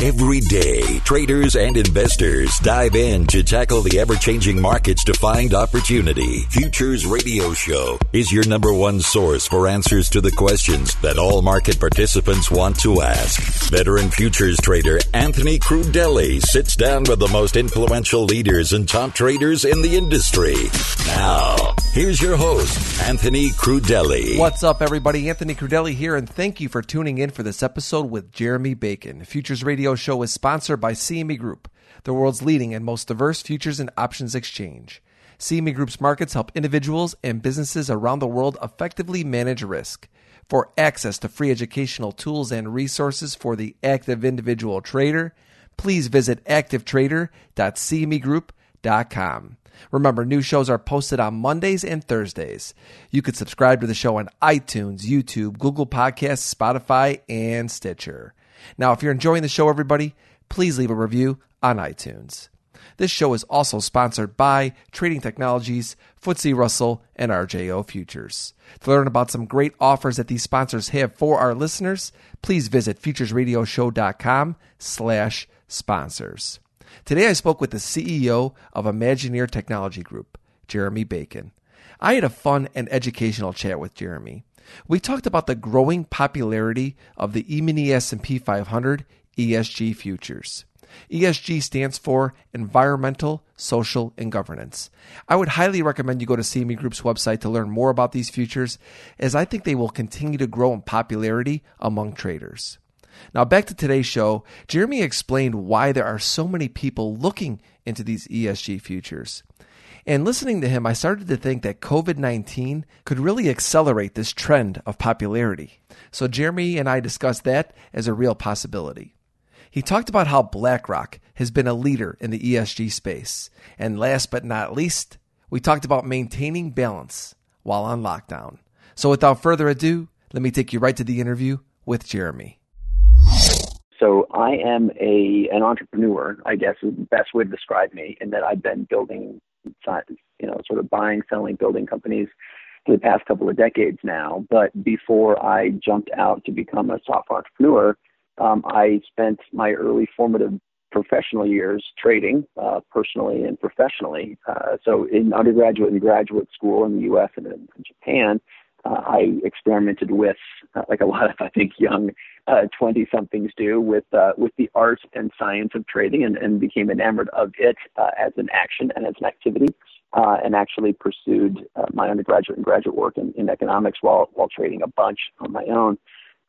Every day, traders and investors dive in to tackle the ever changing markets to find opportunity. Futures Radio Show is your number one source for answers to the questions that all market participants want to ask. Veteran futures trader Anthony Crudele sits down with the most influential leaders and top traders in the industry. Now, here's your host, Anthony Crudele. What's up, everybody? Anthony Crudele here, and thank you for tuning in for this episode with Jeremie Bacon. Futures Radio Show is sponsored by CME Group, the world's leading and most diverse futures and options exchange. CME Group's markets help individuals and businesses around the world effectively manage risk. For access to free educational tools and resources for the active individual trader, please visit activetrader.cmegroup.com. Remember, new shows are posted on Mondays and Thursdays. You can subscribe to the show on iTunes, YouTube, Google Podcasts, Spotify, and Stitcher. Now, if you're enjoying the show, everybody, please leave a review on iTunes. This show is also sponsored by Trading Technologies, FTSE Russell, and RJO Futures. To learn about some great offers that these sponsors have for our listeners, please visit futuresradioshow.com slash sponsors. Today I spoke with the CEO of Imagineer Technology Group, Jeremie Bacon. I had a fun and educational chat with Jeremie. We talked about the growing popularity of the E-mini S&P 500 ESG futures. ESG stands for Environmental, Social, and Governance. I would highly recommend you go to CME Group's website to learn more about these futures, as I think they will continue to grow in popularity among traders. Now, back to today's show, Jeremie explained why there are so many people looking into these ESG futures. And listening to him, I started to think that COVID 19 could really accelerate this trend of popularity. So, Jeremie and I discussed that as a real possibility. He talked about how BlackRock has been a leader in the ESG space. And last but not least, we talked about maintaining balance while on lockdown. So, without further ado, let me take you right to the interview with Jeremie. So I am a an entrepreneur, I guess is the best way to describe me, in that I've been building, you know, sort of buying, selling, building companies for the past couple of decades now. But before I jumped out to become a software entrepreneur, um, I spent my early formative professional years trading, uh, personally and professionally. Uh, so in undergraduate and graduate school in the U.S. and in, in Japan, uh, I experimented with, uh, like a lot of I think young twenty uh, somethings do, with uh, with the art and science of trading, and, and became enamored of it uh, as an action and as an activity, uh, and actually pursued uh, my undergraduate and graduate work in, in economics while while trading a bunch on my own.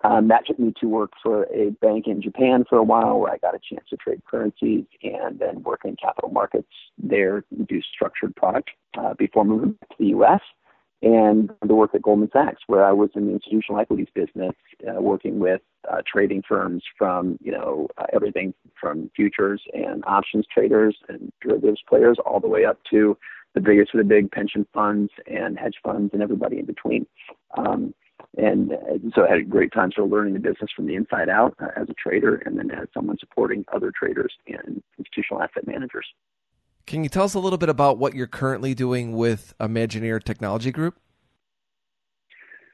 Um, that took me to work for a bank in Japan for a while, where I got a chance to trade currencies and then work in capital markets there, do structured product uh, before moving to the U.S and the work at Goldman Sachs, where I was in the institutional equities business, uh, working with uh, trading firms from you know uh, everything from futures and options traders and derivatives players, all the way up to the biggest of the big pension funds and hedge funds and everybody in between. Um, and uh, so I had a great time sort of learning the business from the inside out uh, as a trader, and then as someone supporting other traders and institutional asset managers. Can you tell us a little bit about what you're currently doing with Imagineer Technology Group?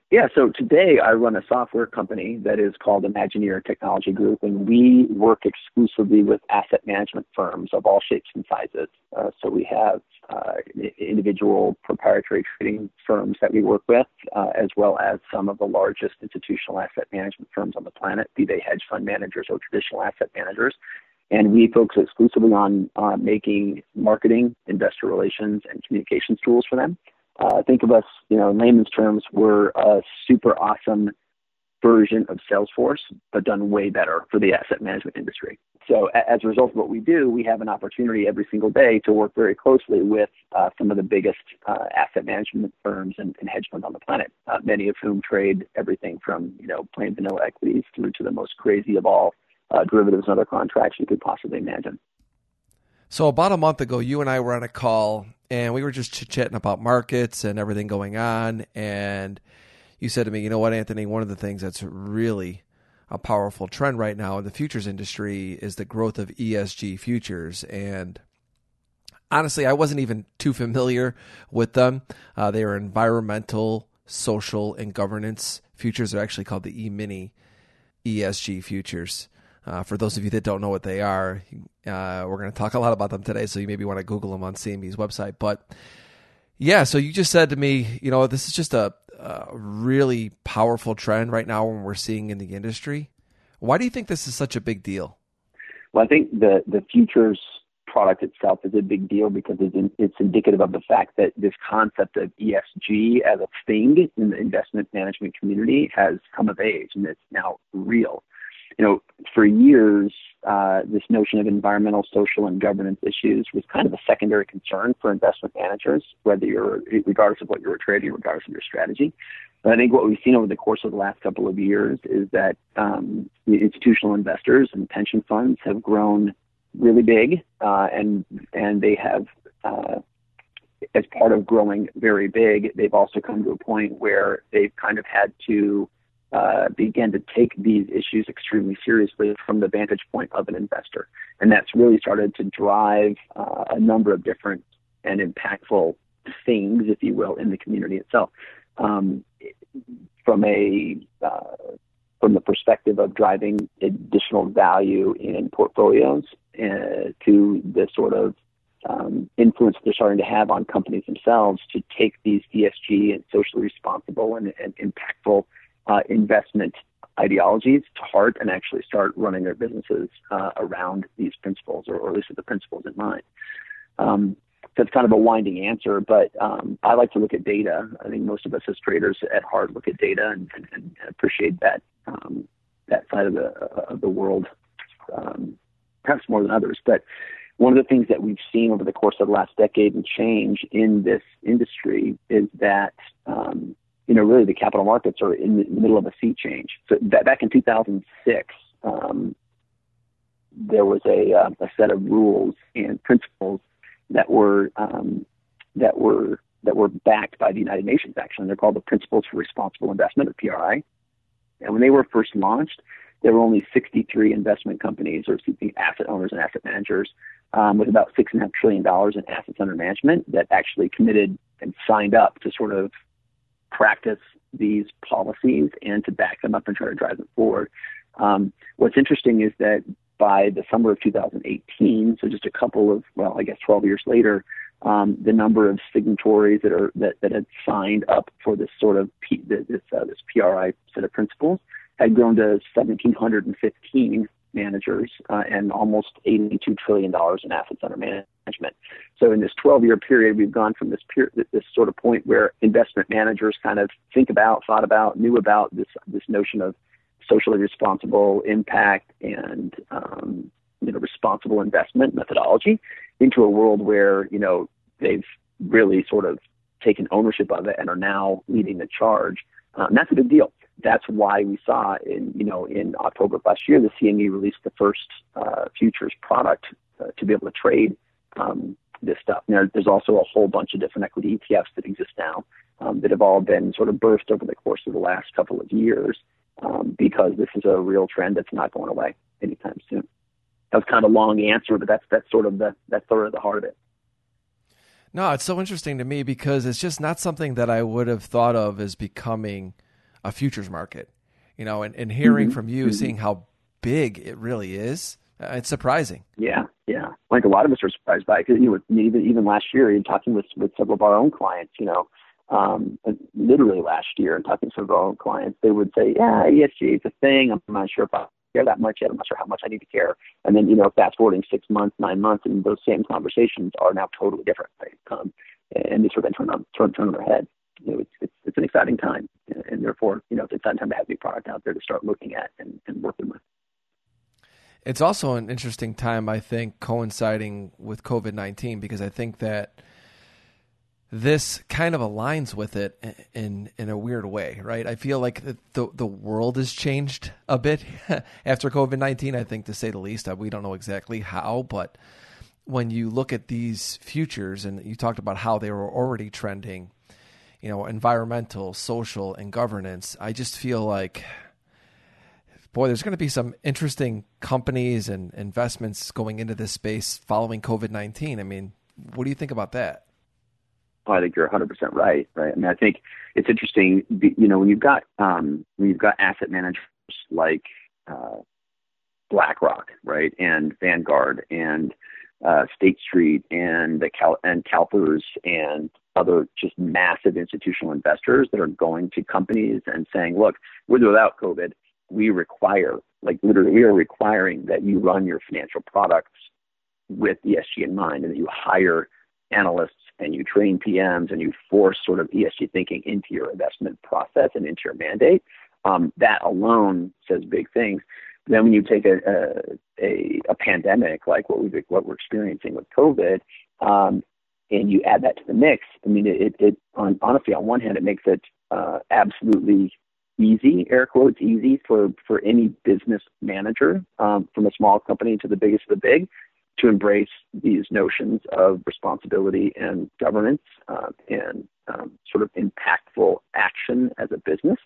Yeah, so today I run a software company that is called Imagineer Technology Group, and we work exclusively with asset management firms of all shapes and sizes. Uh, so we have uh, individual proprietary trading firms that we work with, uh, as well as some of the largest institutional asset management firms on the planet, be they hedge fund managers or traditional asset managers and we focus exclusively on uh, making marketing, investor relations, and communications tools for them. Uh, think of us, you know, in layman's terms, we're a super awesome version of Salesforce, but done way better for the asset management industry. So, as a result of what we do, we have an opportunity every single day to work very closely with uh, some of the biggest uh, asset management firms and, and, hedge funds on the planet, uh, many of whom trade everything from you know plain vanilla equities through to the most crazy of all uh, derivatives and other contracts you could possibly imagine. So about a month ago, you and I were on a call, and we were just chit chatting about markets and everything going on. And you said to me, "You know what, Anthony? One of the things that's really a powerful trend right now in the futures industry is the growth of ESG futures." And honestly, I wasn't even too familiar with them. Uh, they are environmental, social, and governance futures. They're actually called the E-mini ESG futures. Uh, for those of you that don't know what they are, uh, we're going to talk a lot about them today, so you maybe want to Google them on CME's website. But yeah, so you just said to me, you know, this is just a, a really powerful trend right now when we're seeing in the industry. Why do you think this is such a big deal? Well, I think the the futures product itself is a big deal because it's, in, it's indicative of the fact that this concept of ESG as a thing in the investment management community has come of age and it's now real. You know, for years, uh, this notion of environmental, social, and governance issues was kind of a secondary concern for investment managers, whether you're, regardless of what you're trading, regardless of your strategy. But I think what we've seen over the course of the last couple of years is that um, institutional investors and pension funds have grown really big, uh, and and they have, uh, as part of growing very big, they've also come to a point where they've kind of had to uh, begin to take these issues extremely seriously from the vantage point of an investor, and that's really started to drive uh, a number of different and impactful things, if you will, in the community itself. Um, from a uh, from the perspective of driving additional value in portfolios uh, to the sort of um, influence they're starting to have on companies themselves to take these ESG and socially responsible and, and impactful uh, investment ideologies to heart and actually start running their businesses uh, around these principles, or, or, at least with the principles in mind. Um, that's kind of a winding answer, but um, I like to look at data. I think most of us as traders at heart look at data and, and, and appreciate that um, that side of the of the world um, perhaps more than others. But one of the things that we've seen over the course of the last decade and change in this industry is that um, you know really the capital markets are in the middle of a sea change. So that, back in 2006. Um, there was a, uh, a set of rules and principles that were um, that were that were backed by the United Nations. Actually, they're called the Principles for Responsible Investment, or PRI. And when they were first launched, there were only 63 investment companies, or asset owners and asset managers, um, with about six and a half trillion dollars in assets under management that actually committed and signed up to sort of practice these policies and to back them up and try to drive them forward. Um, what's interesting is that by the summer of 2018, so just a couple of, well, I guess 12 years later, um, the number of signatories that are that, that had signed up for this sort of P, this uh, this PRI set of principles had grown to 1,715 managers uh, and almost 82 trillion dollars in assets under management. So in this 12-year period, we've gone from this this sort of point where investment managers kind of think about, thought about, knew about this this notion of socially responsible impact and um, you know responsible investment methodology into a world where you know they've really sort of taken ownership of it and are now leading the charge. Um, that's a big deal. That's why we saw in you know in October of last year the CME released the first uh, futures product uh, to be able to trade um, this stuff. Now, there's also a whole bunch of different equity ETFs that exist now um, that have all been sort of birthed over the course of the last couple of years um, because this is a real trend that's not going away anytime soon. That was kind of a long answer, but that's that's sort of the that's sort of the heart of it. No, it's so interesting to me because it's just not something that I would have thought of as becoming a futures market. You know, and, and hearing mm-hmm. from you, mm-hmm. seeing how big it really is, uh, it's surprising. Yeah, yeah. Like a lot of us are surprised by it because you know, even even last year, in talking with with several of our own clients, you know, um, literally last year, and talking to several of our own clients, they would say, "Yeah, ESG is a thing. I'm not sure if I care that much yet. I'm not sure how much I need to care." And then you know, fast forwarding six months, nine months, and those same conversations are now totally different. Right? Um, and they sort of turn on turn turn on their head. You know, it's, it's it's an exciting time, and therefore, you know, it's an exciting time to have new product out there to start looking at and, and working with. It's also an interesting time, I think, coinciding with COVID nineteen, because I think that this kind of aligns with it in in a weird way, right? I feel like the the world has changed a bit after COVID nineteen. I think, to say the least, we don't know exactly how, but when you look at these futures, and you talked about how they were already trending, you know, environmental, social, and governance, I just feel like boy, there's going to be some interesting companies and investments going into this space following COVID 19. I mean, what do you think about that? I think you're 100% right. Right. I mean, I think it's interesting. You know, when you've got um, when you've got asset managers like uh, BlackRock, right, and Vanguard and uh, State Street and the Cal- and CalPERS and other just massive institutional investors that are going to companies and saying, look, with or without COVID, we require, like literally, we are requiring that you run your financial products with ESG in mind and that you hire analysts and you train PMs and you force sort of ESG thinking into your investment process and into your mandate. Um, that alone says big things. Then when you take a, a, a pandemic like what we what we're experiencing with COVID, um, and you add that to the mix, I mean, it, it on, honestly, on one hand, it makes it uh, absolutely easy, air quotes, easy for, for any business manager, um, from a small company to the biggest of the big, to embrace these notions of responsibility and governance uh, and um, sort of impactful action as a business.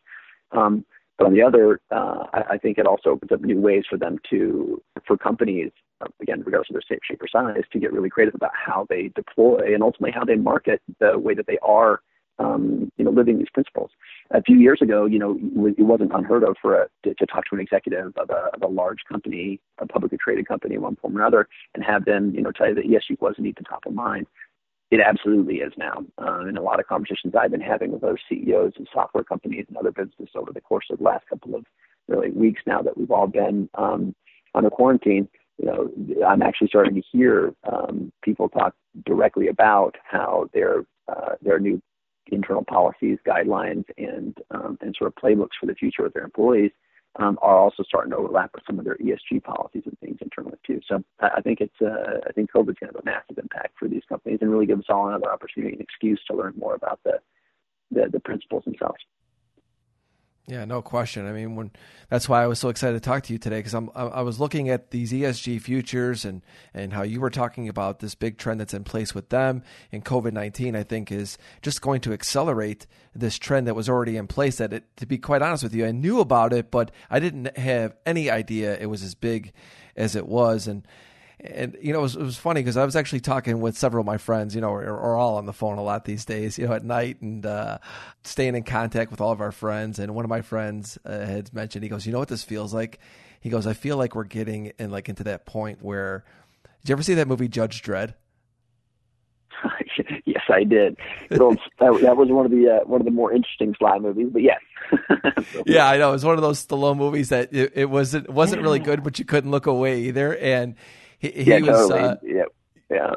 Um, but on the other, uh, I, I, think it also opens up new ways for them to, for companies, uh, again, regardless of their shape shape or size, to get really creative about how they deploy and ultimately how they market the way that they are, um, you know, living these principles. A few years ago, you know, it wasn't unheard of for a, to, to talk to an executive of a, of a large company, a publicly traded company, in one form or another, and have them, you know, tell you that yes, ESG wasn't even top of mind it absolutely is now. Uh, in a lot of conversations I've been having with other CEOs of software companies and other businesses over the course of the last couple of really weeks now that we've all been um, under quarantine, you know, I'm actually starting to hear um, people talk directly about how their uh, their new internal policies, guidelines, and um, and sort of playbooks for the future of their employees um, are also starting to overlap with some of their ESG policies and things internally too. So I, I think it's uh, I think COVID's going to have a massive impact for these companies and really give us all another opportunity and excuse to learn more about the the, the principles themselves. Yeah, no question. I mean, when that's why I was so excited to talk to you today because I'm I was looking at these ESG futures and and how you were talking about this big trend that's in place with them and COVID nineteen. I think is just going to accelerate this trend that was already in place. That it, to be quite honest with you, I knew about it, but I didn't have any idea it was as big as it was. And and you know it was, it was funny because I was actually talking with several of my friends, you know, or, or all on the phone a lot these days, you know, at night and uh, staying in contact with all of our friends. And one of my friends uh, had mentioned, he goes, "You know what this feels like?" He goes, "I feel like we're getting in like into that point where." Did you ever see that movie Judge Dredd? yes, I did. that, that, was one of the uh, one of the more interesting Sly movies, but yes. yeah, I know. It was one of those Stallone movies that it, it wasn't wasn't really good, but you couldn't look away either. And he, he yeah, was, totally. Uh, yeah, yeah.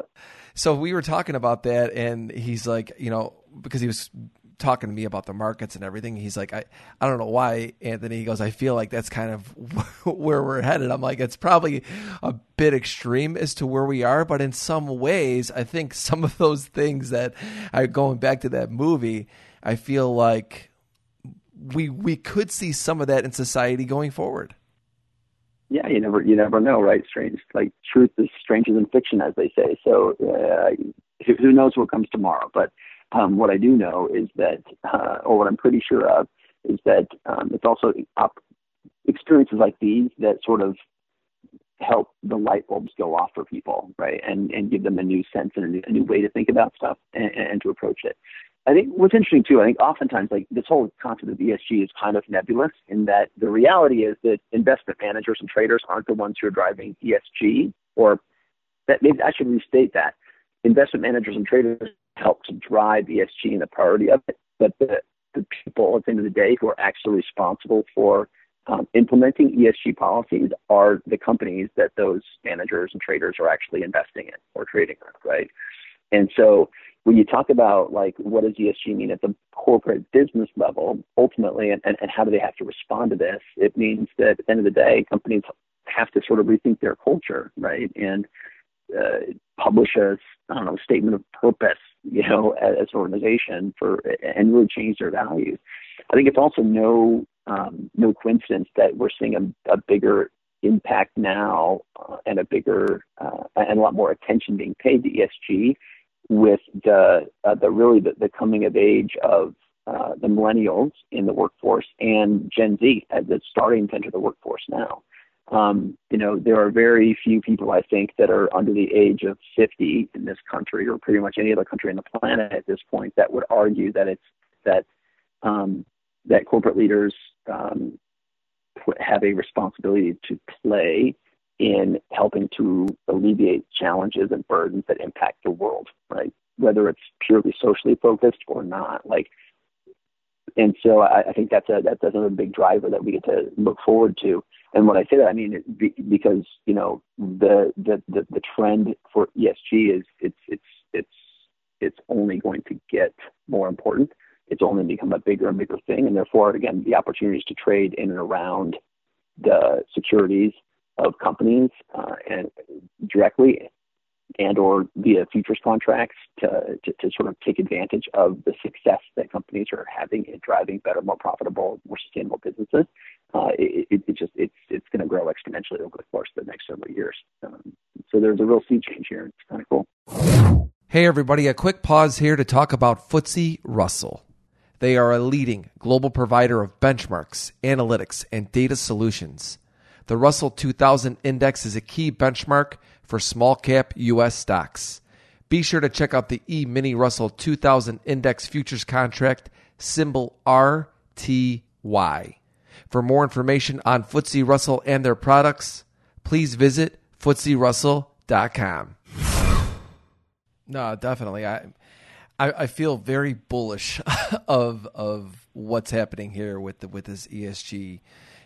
So we were talking about that, and he's like, you know, because he was talking to me about the markets and everything. He's like, I, I don't know why, Anthony. He goes, I feel like that's kind of where we're headed. I'm like, it's probably a bit extreme as to where we are, but in some ways, I think some of those things that are going back to that movie, I feel like we we could see some of that in society going forward yeah, you never you never know, right? Strange, like truth is stranger than fiction, as they say. So uh, who, knows what comes tomorrow? But um, what I do know is that, uh, or what I'm pretty sure of, is that um, it's also up experiences like these that sort of help the light bulbs go off for people, right? And and give them a new sense and a new, a new way to think about stuff and, and to approach it. I think what's interesting too, I think oftentimes like this whole concept of ESG is kind of nebulous in that the reality is that investment managers and traders aren't the ones who are driving ESG or that maybe I should restate that. Investment managers and traders help to drive ESG and the priority of it, but the, the people at the end of the day who are actually responsible for um, implementing ESG policies are the companies that those managers and traders are actually investing in or trading with, right? And so when you talk about like what does ESG mean at the corporate business level, ultimately, and, and, and how do they have to respond to this, it means that at the end of the day, companies have to sort of rethink their culture, right? And uh, publish a I don't know statement of purpose, you know, as, as an organization for and really change their values. I think it's also no um, no coincidence that we're seeing a, a bigger impact now uh, and a bigger uh, and a lot more attention being paid to ESG with the uh, the really the, the, coming of age of uh, the millennials in the workforce and Gen Z as starting to enter the workforce now. Um, you know, there are very few people I think that are under the age of 50 in this country, or pretty much any other country on the planet at this point, that would argue that it's that um, that corporate leaders um, have a responsibility to play in helping to alleviate challenges and burdens that impact the world, right? Whether it's purely socially focused or not, like. And so I, I think that's a that's another big driver that we get to look forward to. And when I say that, I mean it be, because you know the, the the the trend for ESG is it's it's it's it's only going to get more important. It's only become a bigger and bigger thing, and therefore, again, the opportunities to trade in and around the securities of companies uh, and directly and or via futures contracts to, to, to, sort of take advantage of the success that companies are having in driving better, more profitable, more sustainable businesses. Uh, it, it, it, just it's it's going to grow exponentially over the course of the next several years. Um, so there's a real sea change here. It's kind of cool. Hey everybody, a quick pause here to talk about FTSE Russell. They are a leading global provider of benchmarks, analytics, and data solutions. The Russell 2000 Index is a key benchmark for small cap U.S. stocks. Be sure to check out the E Mini Russell 2000 Index Futures Contract, symbol RTY. For more information on FTSE Russell and their products, please visit FTSERussell.com. No, definitely. I, I, I feel very bullish of of what's happening here with the, with this ESG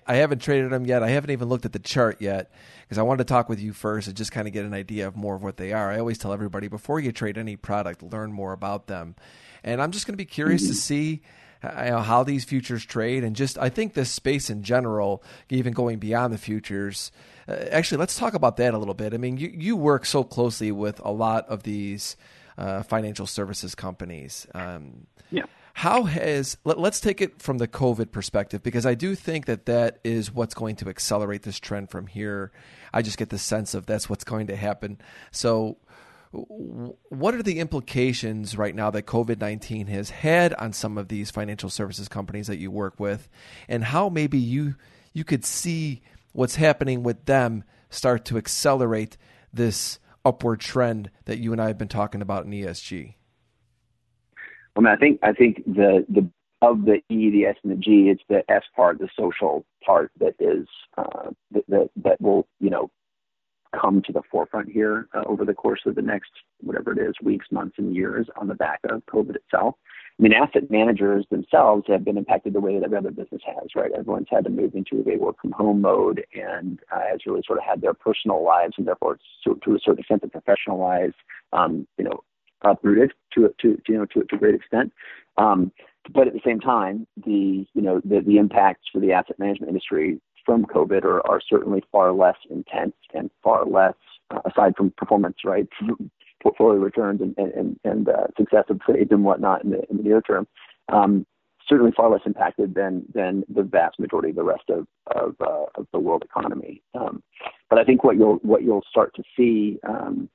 I haven't traded them yet. I haven't even looked at the chart yet because I wanted to talk with you first and just kind of get an idea of more of what they are. I always tell everybody before you trade any product, learn more about them. And I'm just going to be curious mm-hmm. to see uh, how these futures trade and just I think this space in general, even going beyond the futures. Uh, actually, let's talk about that a little bit. I mean, you you work so closely with a lot of these uh, financial services companies. Um, yeah. How has let, us take it from the COVID perspective because I do think that that is what's going to accelerate this trend from here. I just get the sense of that's what's going to happen. So, what are the implications right now that COVID 19 has had on some of these financial services companies that you work with, and how maybe you you could see what's happening with them start to accelerate this upward trend that you and I have been talking about in ESG? I mean, I think I think the the of the E, the S, and the G, it's the S part, the social part that is uh, that, that will you know come to the forefront here uh, over the course of the next whatever it is weeks, months, and years on the back of COVID itself. I mean, asset managers themselves have been impacted the way that every other business has, right? Everyone's had to move into a work from home mode and uh, has really sort of had their personal lives and therefore to, to a certain extent the professional lives, um, you know, uprooted to to, to you know to, to a great extent. Um, but at the same time, the you know the, the impacts for the asset management industry from COVID are, are certainly far less intense and far less, uh, aside from performance, right, portfolio returns and and, and uh, success of trades and whatnot in the, in the near term. Um, certainly far less impacted than than the vast majority of the rest of of, uh, of the world economy. Um, but I think what you'll what you'll start to see um,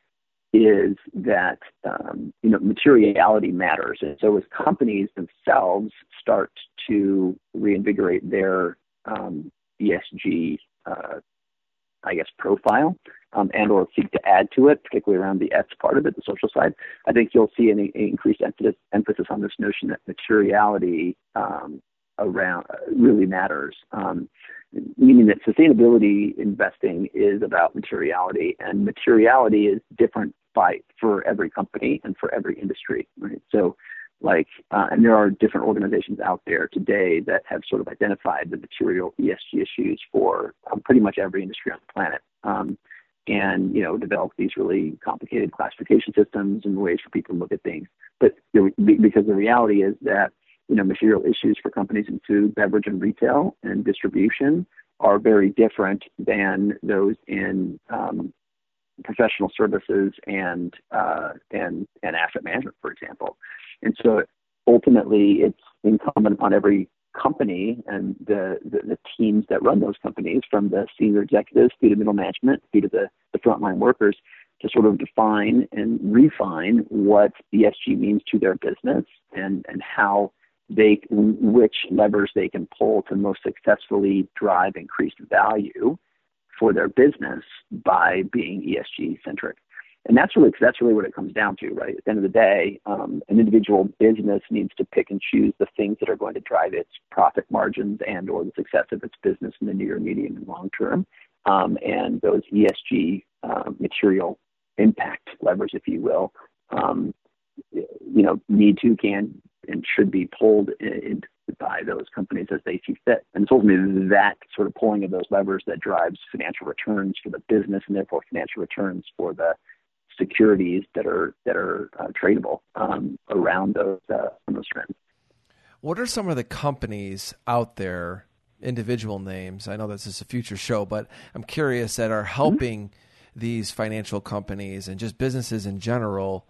is that um, you know materiality matters, and so as companies themselves start to reinvigorate their um, ESG, uh, I guess, profile, um, and or seek to add to it, particularly around the S part of it, the social side, I think you'll see an, an increased emphasis, emphasis on this notion that materiality um, around uh, really matters. Um, meaning that sustainability investing is about materiality, and materiality is different by for every company and for every industry, right? So, like, uh, and there are different organizations out there today that have sort of identified the material ESG issues for um, pretty much every industry on the planet. Um, and you know develop these really complicated classification systems and ways for people to look at things. But because the reality is that you know material issues for companies in food, beverage, and retail and distribution are very different than those in um, professional services and uh, and and asset management, for example. And so ultimately, it's incumbent upon every company and the, the, the teams that run those companies, from the senior executives through to middle management through to the, the frontline workers, to sort of define and refine what ESG means to their business and and how they which levers they can pull to most successfully drive increased value for their business by being ESG centric. And that's really that's really what it comes down to, right? At the end of the day, um, an individual business needs to pick and choose the things that are going to drive its profit margins and or the success of its business in the near, medium, and long term. Um, and those ESG uh, material impact levers, if you will, um, you know, need to, can, and should be pulled in, by those companies as they see fit. And it's ultimately that sort of pulling of those levers that drives financial returns for the business and therefore financial returns for the securities that are that are uh, tradable um, around those uh, those trends. What are some of the companies out there, individual names? I know this is a future show, but I'm curious that are helping mm-hmm. these financial companies and just businesses in general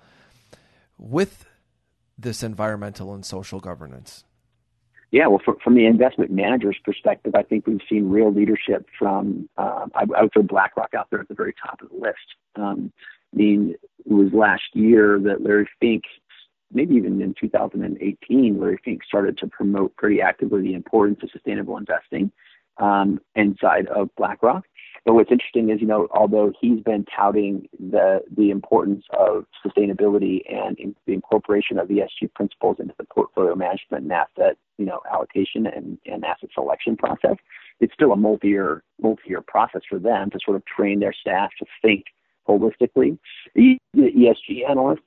with this environmental and social governance? Yeah, well, for, from the investment manager's perspective, I think we've seen real leadership from, um, I, I, would throw BlackRock out there at the very top of the list. Um, I mean, it was last year that Larry Fink, maybe even in 2018, Larry Fink started to promote pretty actively the importance of sustainable investing um, inside of BlackRock. But what's interesting is, you know, although he's been touting the the importance of sustainability and in, the incorporation of ESG principles into the portfolio management and asset, you know, allocation and, and asset selection process, it's still a multi-year multi-year process for them to sort of train their staff to think holistically. The ESG analysts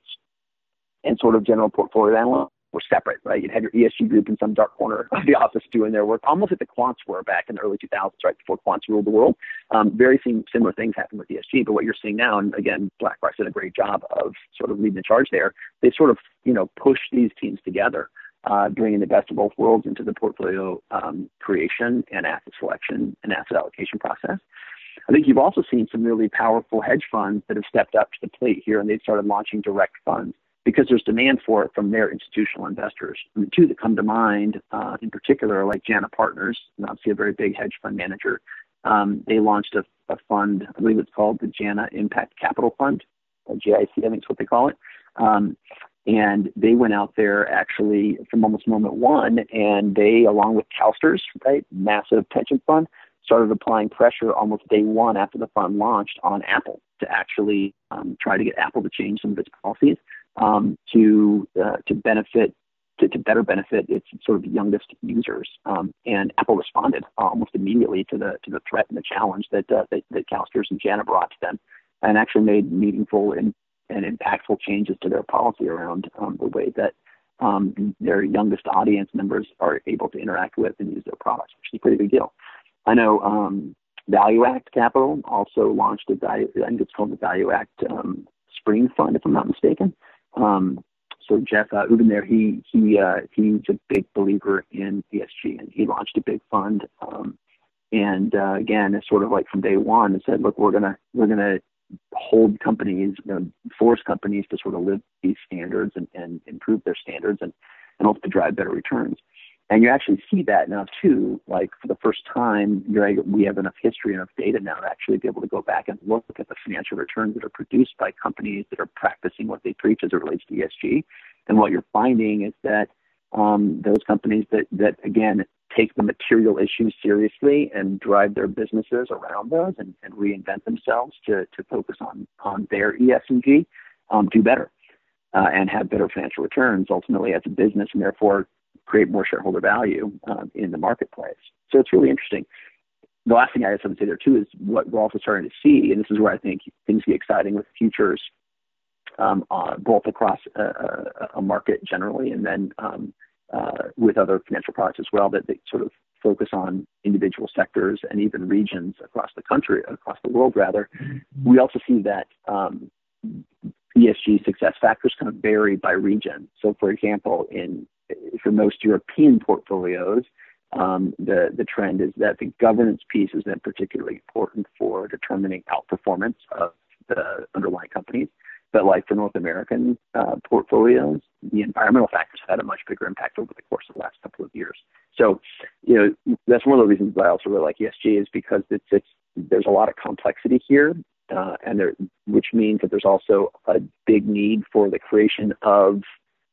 and sort of general portfolio analysts were separate, right? You'd have your ESG group in some dark corner of the office doing their work, almost like the quants were back in the early 2000s, right before quants ruled the world. Um, very similar things happen with ESG, but what you're seeing now, and again, BlackRock's did a great job of sort of leading the charge there. They sort of, you know, push these teams together, uh, bringing the best of both worlds into the portfolio um, creation and asset selection and asset allocation process. I think you've also seen some really powerful hedge funds that have stepped up to the plate here, and they've started launching direct funds because there's demand for it from their institutional investors. And the two that come to mind uh, in particular are like JANA Partners, obviously a very big hedge fund manager. Um, they launched a, a, fund, I believe it's called the JANA Impact Capital Fund, GIC, I think is what they call it. Um, and they went out there actually from almost moment one, and they, along with CalSTRS, right, massive pension fund, started applying pressure almost day one after the fund launched on Apple to actually um, try to get Apple to change some of its policies um, to uh, to benefit to, to, better benefit its sort of youngest users. Um, and Apple responded almost immediately to the to the threat and the challenge that uh, that, that CalSTRS and JANA brought to them, and actually made meaningful and, and impactful changes to their policy around um, the way that um, their youngest audience members are able to interact with and use their products, which is a pretty big deal. I know um, ValueAct Capital also launched a value, I think it's called the ValueAct um, Spring Fund, if I'm not mistaken. Um, so Jeff uh, there, he he uh, he's a big believer in ESG, and he launched a big fund. Um, and uh, again, it's sort of like from day one, and said, look, we're gonna we're gonna hold companies, you know, force companies to sort of live these standards and, and improve their standards and and hope to drive better returns. And you actually see that now too, like for the first time, you're, we have enough history, enough data now to actually be able to go back and look at the financial returns that are produced by companies that are practicing what they preach as it relates to ESG. And what you're finding is that um, those companies that, that again take the material issues seriously and drive their businesses around those and, and reinvent themselves to, to focus on, on their ESG um, do better. Uh, and have better financial returns ultimately as a business and therefore create more shareholder value um, in the marketplace. So it's really interesting. The last thing I have to say there too is what we're also starting to see, and this is where I think things get exciting with futures, um, uh, both across a, a, market generally, and then um, uh, with other financial products as well, that they sort of focus on individual sectors and even regions across the country, across the world rather. Mm-hmm. We also see that um, ESG success factors kind of vary by region. So, for example, in for most European portfolios, um, the the trend is that the governance piece is then particularly important for determining outperformance of the underlying companies. But like for North American uh, portfolios, the environmental factors had a much bigger impact over the course of the last couple of years. So, you know, that's one of the reasons I also really like ESG is because it's it's there's a lot of complexity here, uh, and there, which means that there's also a big need for the creation of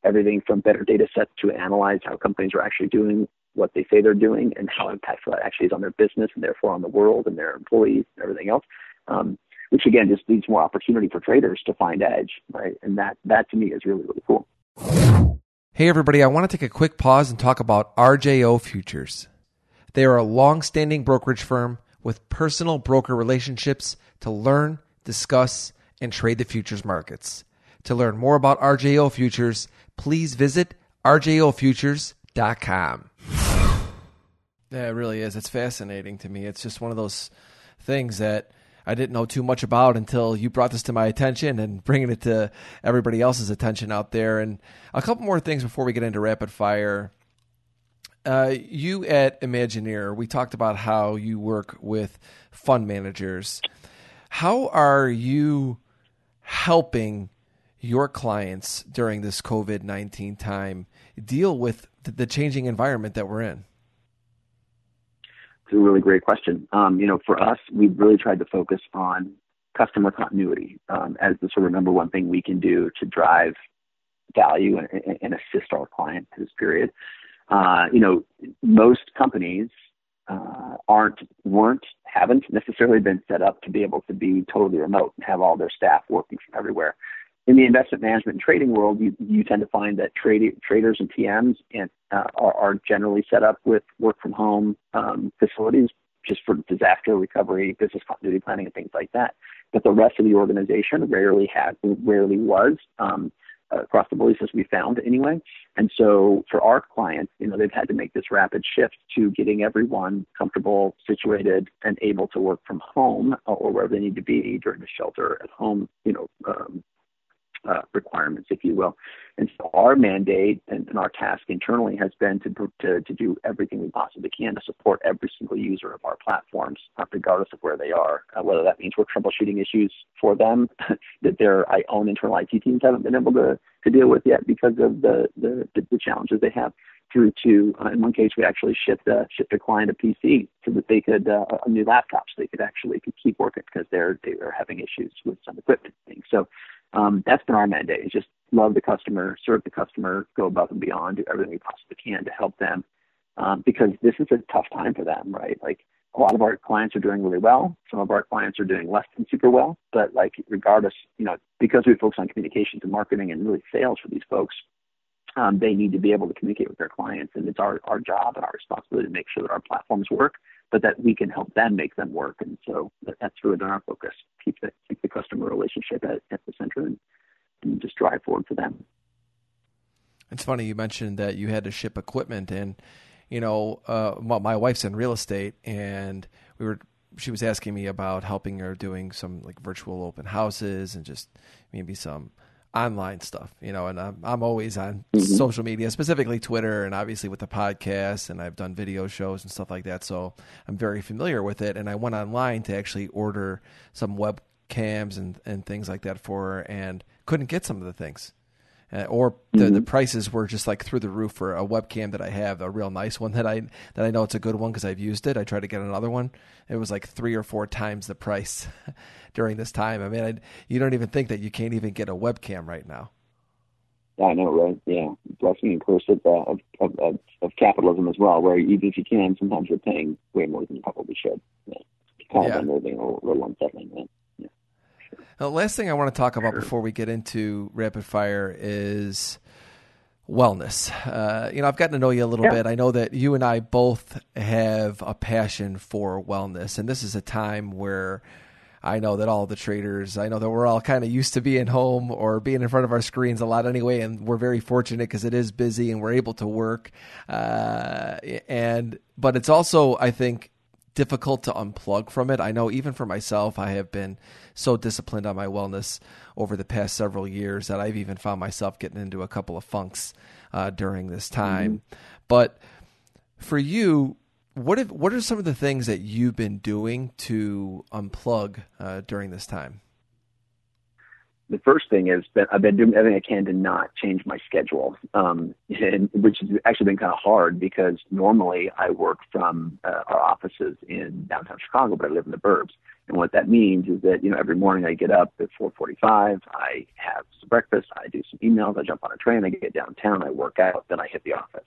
everything from better data sets to analyze how companies are actually doing what they say they're doing and how impactful that actually is on their business and therefore on the world and their employees and everything else. Um, which again just leads more opportunity for traders to find edge, right? And that that to me is really really cool. Hey everybody, I want to take a quick pause and talk about RJO Futures. They are a long-standing brokerage firm with personal broker relationships to learn, discuss, and trade the futures markets. To learn more about RJO Futures, please visit rjofutures.com. Yeah, it really is. It's fascinating to me. It's just one of those things that I didn't know too much about until you brought this to my attention and bringing it to everybody else's attention out there. And a couple more things before we get into rapid fire. Uh, you at Imagineer, we talked about how you work with fund managers. How are you helping your clients during this COVID 19 time deal with the changing environment that we're in? It's a really great question. Um, you know, for us, we've really tried to focus on customer continuity um, as the sort of number one thing we can do to drive value and, and assist our client through this period. Uh, you know, most companies uh, aren't, weren't, haven't necessarily been set up to be able to be totally remote and have all their staff working from everywhere. In the investment management and trading world, you, you tend to find that trade, traders and PMs and, uh, are, are, generally set up with work from home um, facilities just for disaster recovery, business continuity planning, and things like that. But the rest of the organization rarely had, rarely was. Um, across the board, as we found anyway. And so for our clients, you know, they've had to make this rapid shift to getting everyone comfortable, situated, and able to work from home or wherever they need to be during the shelter at home, you know, um, uh, requirements, if you will. And so our mandate and, and our task internally has been to, to, to do everything we possibly can to support every single user of our platforms, uh, regardless of where they are, uh, whether that means we're troubleshooting issues for them that their own internal IT teams haven't been able to, to deal with yet because of the, the, the challenges they have through to, uh, in one case, we actually shipped a, shipped a client a PC so that they could, uh, a new laptop, so they could actually could keep working because they're, they were having issues with some equipment things. So um, that's been our mandate is just love the customer, serve the customer, go above and beyond, do everything we possibly can to help them um, because this is a tough time for them, right? Like a lot of our clients are doing really well. Some of our clients are doing less than super well, but like regardless, you know, because we focus on communications and marketing and really sales for these folks, um, they need to be able to communicate with their clients, and it's our our job and our responsibility to make sure that our platforms work, but that we can help them make them work. And so that's really been our focus: keep the keep the customer relationship at, at the center and, and just drive forward for them. It's funny you mentioned that you had to ship equipment, and you know, uh, my wife's in real estate, and we were she was asking me about helping her doing some like virtual open houses and just maybe some online stuff, you know, and I'm, I'm always on mm-hmm. social media, specifically Twitter, and obviously with the podcast, and I've done video shows and stuff like that. So I'm very familiar with it. And I went online to actually order some webcams and, and things like that for her, and couldn't get some of the things uh, or the, mm-hmm. the prices were just like through the roof for a webcam that I have, a real nice one that I that I know it's a good one because I've used it. I tried to get another one, it was like three or four times the price during this time. I mean, I, you don't even think that you can't even get a webcam right now. Yeah, I know, right? Yeah, blessing and curse of, uh, of, of, of, capitalism as well, where even if you can, sometimes you're paying way more than you probably should. Yeah. Kind of unnerving or a little unsettling. Yeah. The last thing I want to talk about before we get into rapid fire is wellness. Uh, you know, I've gotten to know you a little yeah. bit. I know that you and I both have a passion for wellness, and this is a time where I know that all the traders, I know that we're all kind of used to being home or being in front of our screens a lot anyway, and we're very fortunate because it is busy and we're able to work. Uh, and but it's also, I think, difficult to unplug from it. I know even for myself, I have been so disciplined on my wellness over the past several years that I've even found myself getting into a couple of funks uh, during this time. Mm-hmm. But for you, what if, what are some of the things that you've been doing to unplug uh, during this time? The first thing is that I've been doing everything I can to not change my schedule, um, and, which has actually been kind of hard because normally I work from uh, our offices in downtown Chicago, but I live in the burbs. And what that means is that you know every morning I get up at 4:45, I have some breakfast, I do some emails, I jump on a train, I get downtown, I work out, then I hit the office.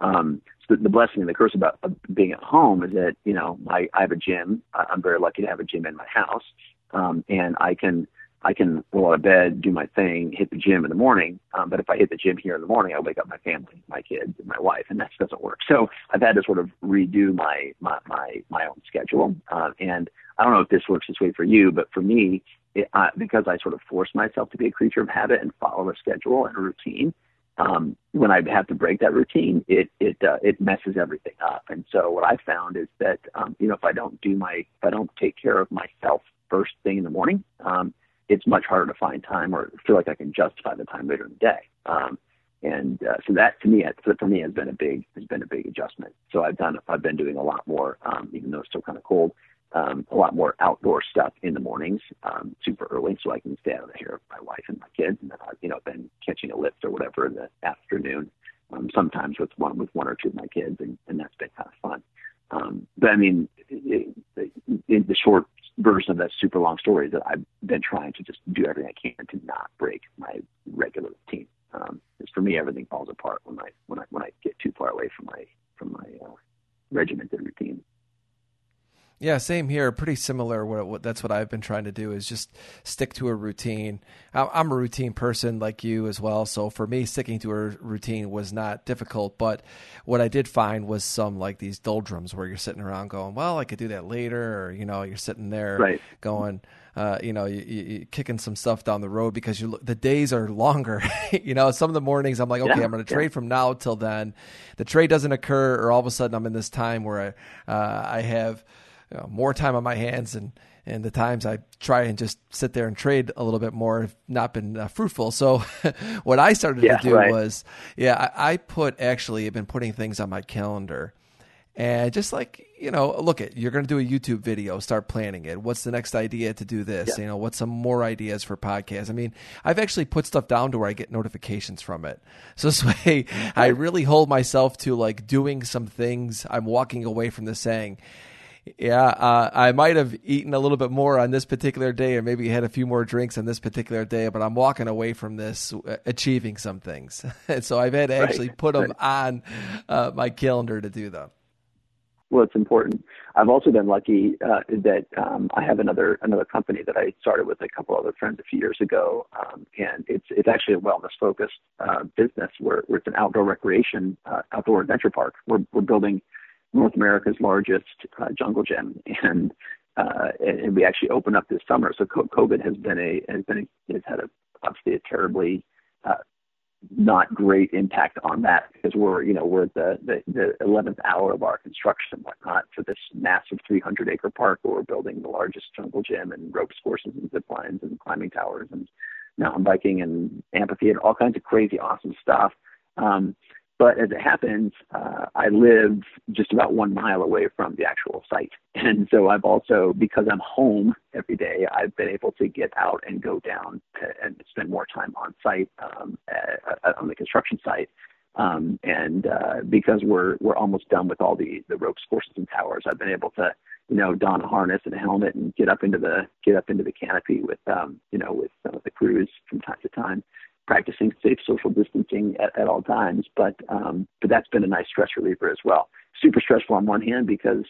Um, so the blessing and the curse about being at home is that you know I, I have a gym. I'm very lucky to have a gym in my house, um, and I can I can roll out of bed, do my thing, hit the gym in the morning. Um, but if I hit the gym here in the morning, I wake up my family, my kids, and my wife, and that doesn't work. So I've had to sort of redo my my my, my own schedule. Uh, and I don't know if this works this way for you, but for me, it, uh, because I sort of force myself to be a creature of habit and follow a schedule and a routine. Um, when I have to break that routine, it it uh, it messes everything up. And so what I found is that um, you know if I don't do my if I don't take care of myself first thing in the morning, um, it's much harder to find time or feel like I can justify the time later in the day. Um, and uh, so that to me, that for me, has been a big has been a big adjustment. So I've done I've been doing a lot more, um, even though it's still kind of cold, um, a lot more outdoor stuff in the mornings, um, super early, so I can stay out of the hair of my wife and my kids, and then I've you know been catching a lift or whatever in the afternoon, um, sometimes with one with one or two of my kids, and, and that's been kind of fun. Um, but I mean, it, it, the short version of that super long story that I've been trying to just do everything I can to not break my regular routine. Um, because for me, everything falls apart when I when I when I get too far away from my from my uh, regimented routine. Yeah, same here. Pretty similar. What, what, that's what I've been trying to do is just stick to a routine. I'm a routine person like you as well. So for me, sticking to a routine was not difficult. But what I did find was some like these doldrums where you're sitting around going, "Well, I could do that later," or you know, you're sitting there right. going. Uh, you know, you, you, kicking some stuff down the road because you the days are longer. you know, some of the mornings I'm like, okay, yeah, I'm going to yeah. trade from now till then. The trade doesn't occur, or all of a sudden I'm in this time where I uh, I have you know, more time on my hands and and the times I try and just sit there and trade a little bit more have not been uh, fruitful. So what I started yeah, to do right. was, yeah, I, I put actually have been putting things on my calendar. And just like you know look at you're going to do a youtube video start planning it. What's the next idea to do this? Yeah. you know what's some more ideas for podcasts? I mean i've actually put stuff down to where i get notifications from it. So this way i really hold myself to like doing some things. I'm walking away from the saying yeah, uh, I might have eaten a little bit more on this particular day, or maybe had a few more drinks on this particular day, but I'm walking away from this uh, achieving some things. and so I've had to actually right. put them on uh, my calendar to do them. Well, it's important. I've also been lucky uh, that um, I have another another company that I started with a couple other friends a few years ago, um, and it's it's actually a wellness focused uh, business where, where it's an outdoor recreation, uh, outdoor adventure park. We're we're building North America's largest uh, jungle gym, and uh, and we actually opened up this summer. So COVID has been a has been a, has had a obviously a terribly uh, not great impact on that because we're you know we're at the the, the 11th hour of our construction and whatnot for this massive 300 acre park where we're building the largest jungle gym and ropes courses and zip lines and climbing towers and mountain biking and amphitheater all kinds of crazy awesome stuff. Um, but as it happens, uh, I live just about one mile away from the actual site. And so I've also, because I'm home every day, I've been able to get out and go down to, and spend more time on site, um, at, on the construction site. Um, and uh, because we're we're almost done with all the the ropes courses and towers, I've been able to you know don a harness and a helmet and get up into the get up into the canopy with um, you know with some of the crews from time to time practicing safe social distancing at, at all times. But um, but that's been a nice stress reliever as well. Super stressful on one hand because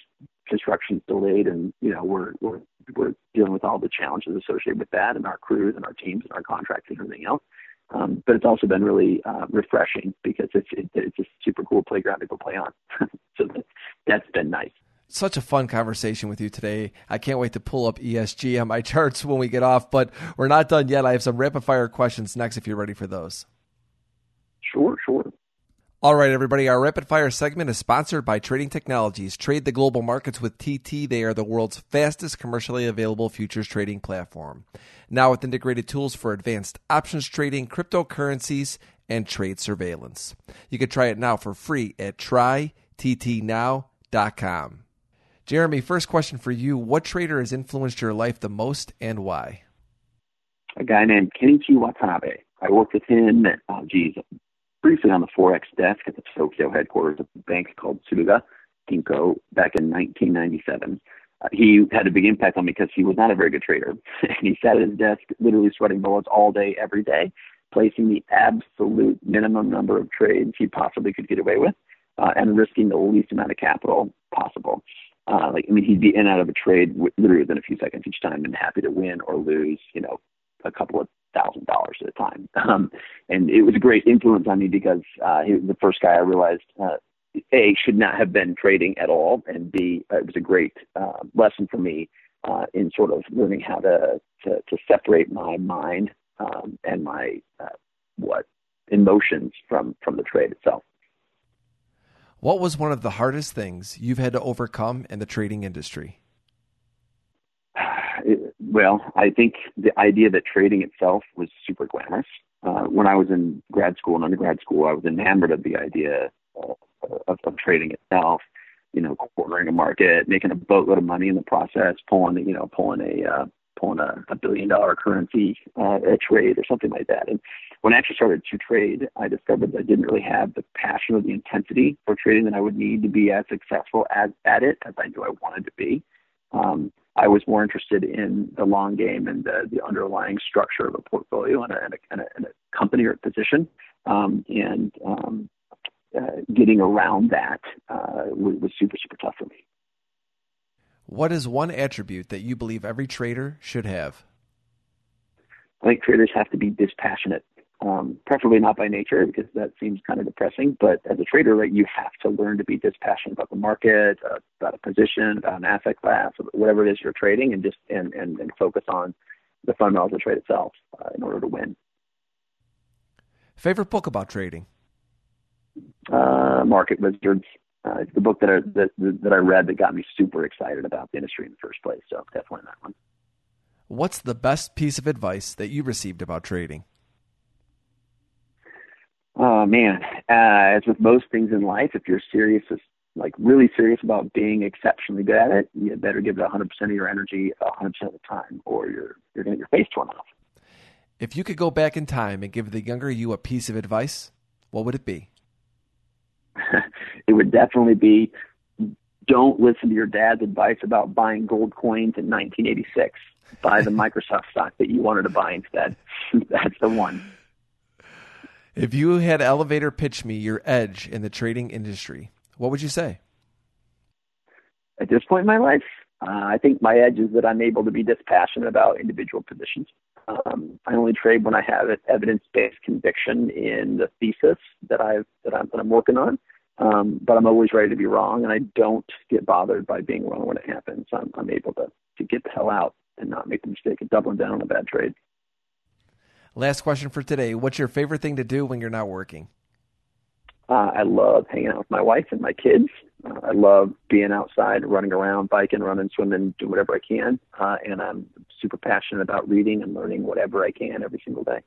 construction's delayed, and you know we're we're we're dealing with all the challenges associated with that, and our crews and our teams and our contractors and everything else. Um, but it's also been really uh, refreshing because it's it, it's a super cool playground to go play on. so that, that's been nice such a fun conversation with you today. I can't wait to pull up ESG on my charts when we get off, but we're not done yet. I have some rapid fire questions next if you're ready for those. Sure, sure. All right, everybody. Our rapid fire segment is sponsored by Trading Technologies. Trade the global markets with TT. They are the world's fastest commercially available futures trading platform. Now with integrated tools for advanced options trading, cryptocurrencies, and trade surveillance. You can try it now for free at tryttnow.com. Jeremie, first question for you. What trader has influenced your life the most and why? A guy named Kenichi Watanabe. I worked with him oh, geez, briefly on the Forex desk at the Tokyo headquarters of a bank called Suruga Ginko back in 1997. Uh, he had a big impact on me because he was not a very good trader. and he sat at his desk literally sweating bullets all day, every day, placing the absolute minimum number of trades he possibly could get away with uh, and risking the least amount of capital possible. Uh, like I mean, he'd be in and out of a trade literally within a few seconds each time, and happy to win or lose. You know, a couple of thousand dollars at a time. Um, and it was a great influence on me because uh, he was the first guy I realized uh, a should not have been trading at all, and b it was a great uh, lesson for me uh, in sort of learning how to to, to separate my mind um, and my uh, what emotions from from the trade itself. What was one of the hardest things you've had to overcome in the trading industry? Well, I think the idea that trading itself was super glamorous. Uh, when I was in grad school and undergrad school, I was enamored of the idea uh, of, of trading itself. You know, cornering a market, making a boatload of money in the process, pulling, you know, pulling a uh, pulling a, a billion dollar currency uh, a trade or something like that. And when I actually started to trade, I discovered that I didn't really have the passion or the intensity for trading that I would need to be as successful as, at it as I knew I wanted to be. Um, I was more interested in the long game and the, the underlying structure of a portfolio and a, and a, and a, and a company or position. Um, and um, uh, getting around that uh, was, was super, super tough for me. What is one attribute that you believe every trader should have? I think traders have to be dispassionate, um, preferably not by nature because that seems kind of depressing. But as a trader, right, you have to learn to be dispassionate about the market, uh, about a position, about an asset class, whatever it is you're trading, and just and and, and focus on the fundamentals of the trade itself uh, in order to win. Favorite book about trading? uh, Market Wizards. Uh, it's the book that I, that, that I read that got me super excited about the industry in the first place. So definitely that one. What's the best piece of advice that you received about trading? Oh man, uh, as with most things in life, if you're serious, like really serious about being exceptionally good at it, you better give it 100% of your energy 100% of the time, or you're you're going to get your face torn off. If you could go back in time and give the younger you a piece of advice, what would it be? it would definitely be don't listen to your dad's advice about buying gold coins in 1986. Buy the Microsoft stock that you wanted to buy instead. That's the one. If you had elevator pitch me your edge in the trading industry, what would you say? At this point in my life, uh, I think my edge is that I'm able to be dispassionate about individual positions. Um, I only trade when I have an evidence-based conviction in the thesis that I've that I'm, that I'm working on. Um, but I'm always ready to be wrong, and I don't get bothered by being wrong when it happens. I'm, I'm able to to get the hell out and not make the mistake of doubling down on a bad trade. Last question for today: What's your favorite thing to do when you're not working? Uh, I love hanging out with my wife and my kids. I love being outside, running around, biking, running, swimming, doing whatever I can. Uh, and I'm super passionate about reading and learning whatever I can every single day.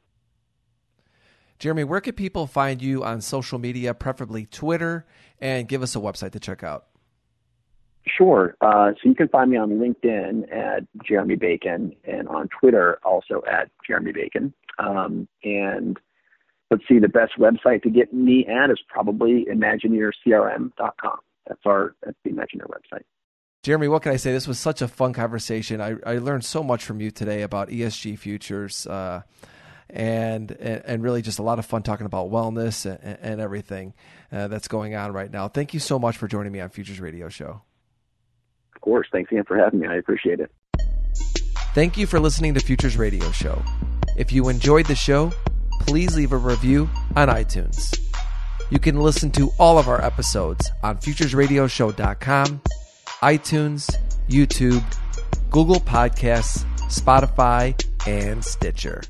Jeremie, where can people find you on social media, preferably Twitter, and give us a website to check out? Sure. Uh, so you can find me on LinkedIn at Jeremie Bacon and on Twitter also at Jeremie Bacon. Um, and let's see, the best website to get me at is probably imagineercrm.com. That's our that's the Imagineer website. Jeremie, what can I say? This was such a fun conversation. I, I learned so much from you today about ESG futures. Uh, and, and really just a lot of fun talking about wellness and, and everything uh, that's going on right now. Thank you so much for joining me on Futures Radio Show. Of course. Thanks again for having me. I appreciate it. Thank you for listening to Futures Radio Show. If you enjoyed the show, please leave a review on iTunes. You can listen to all of our episodes on futuresradioshow.com, iTunes, YouTube, Google Podcasts, Spotify, and Stitcher.